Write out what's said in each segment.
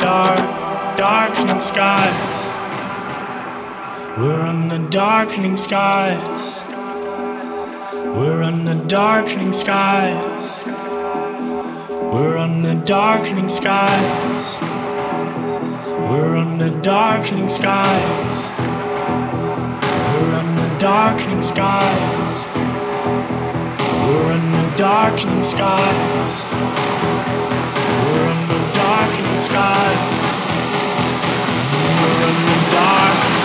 dark, dark, darkening skies. We're the darkening skies. We're the darkening skies. We're the darkening skies. We're the darkening skies. We're the darkening skies. We're the darkening skies. Skies. We're in the dark.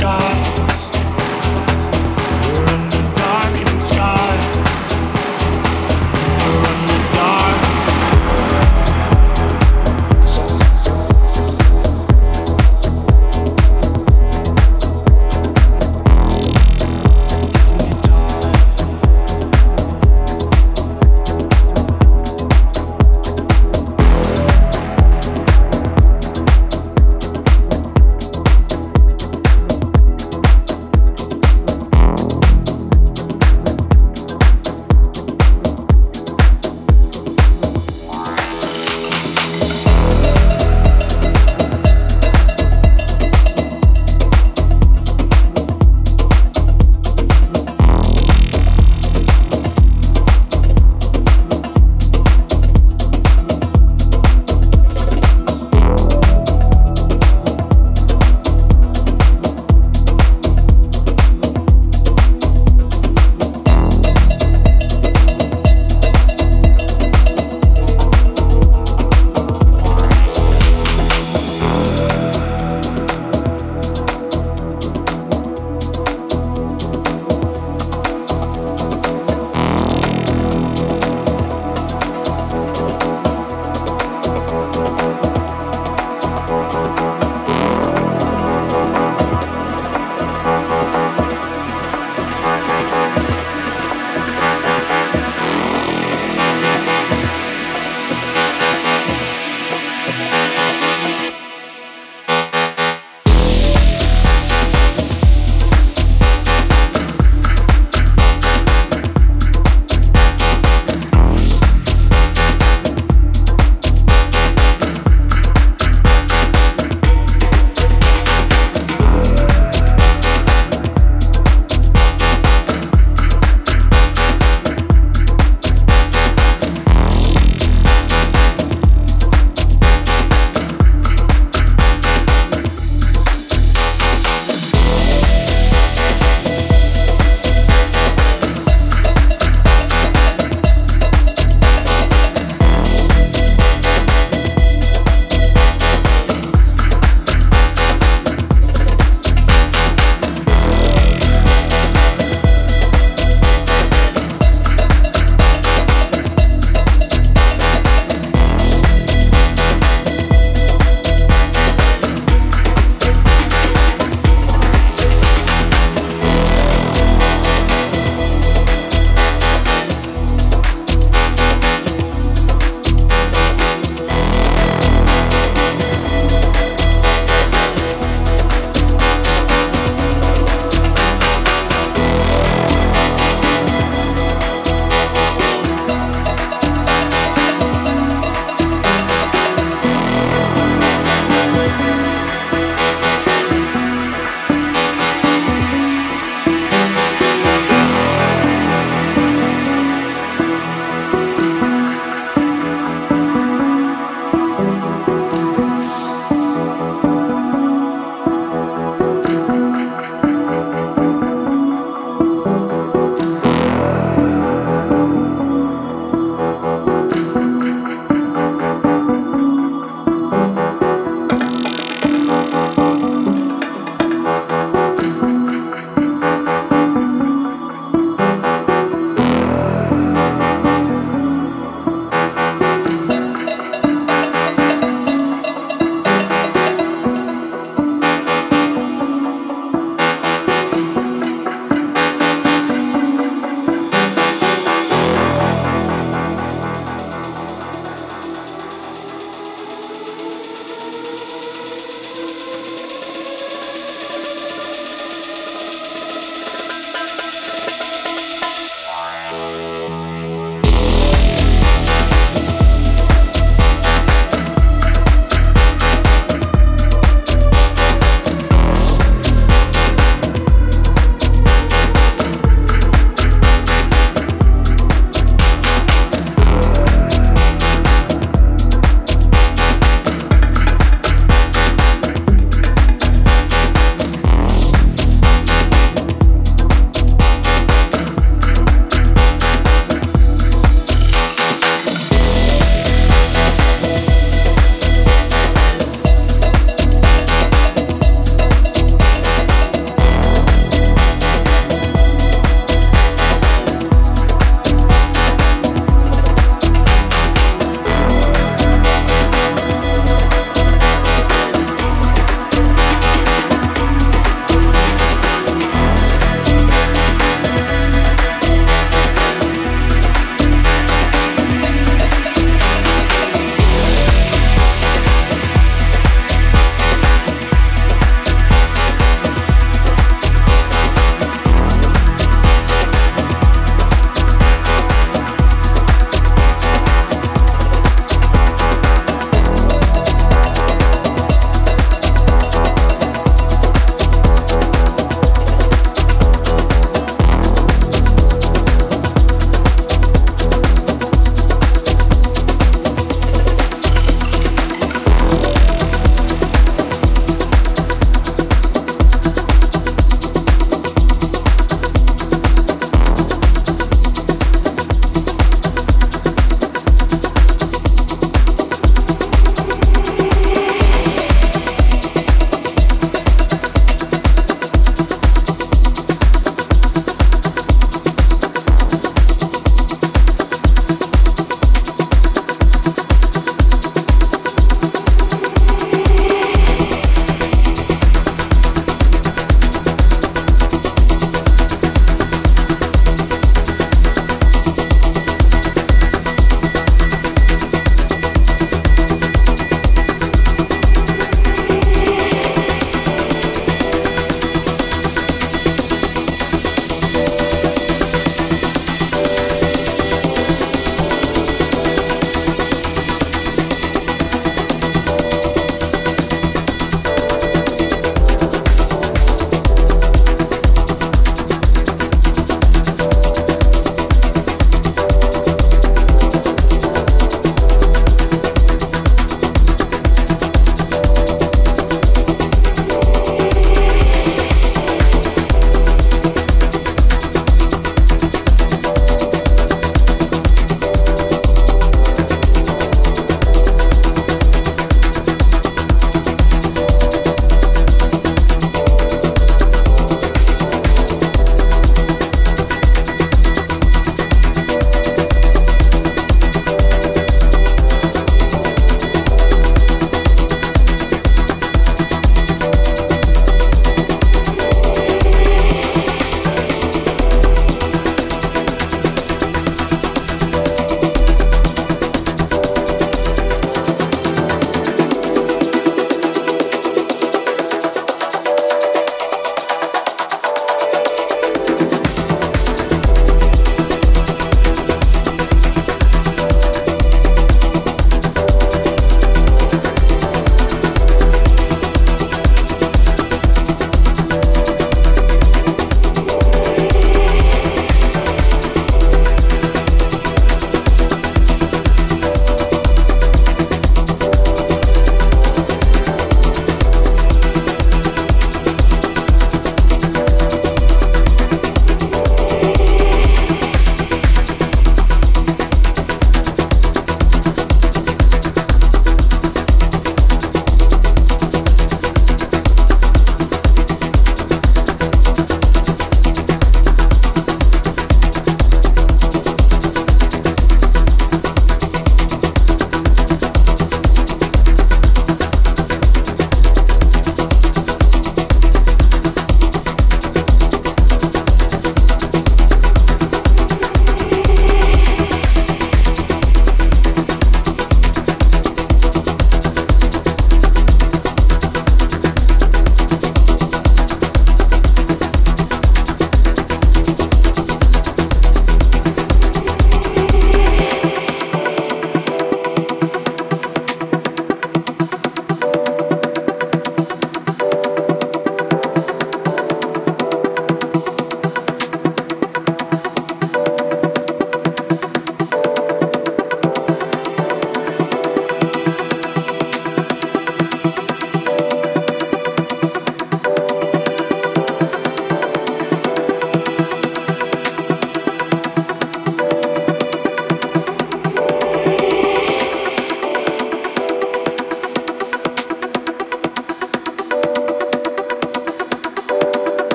side.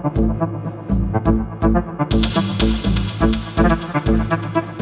Thank you.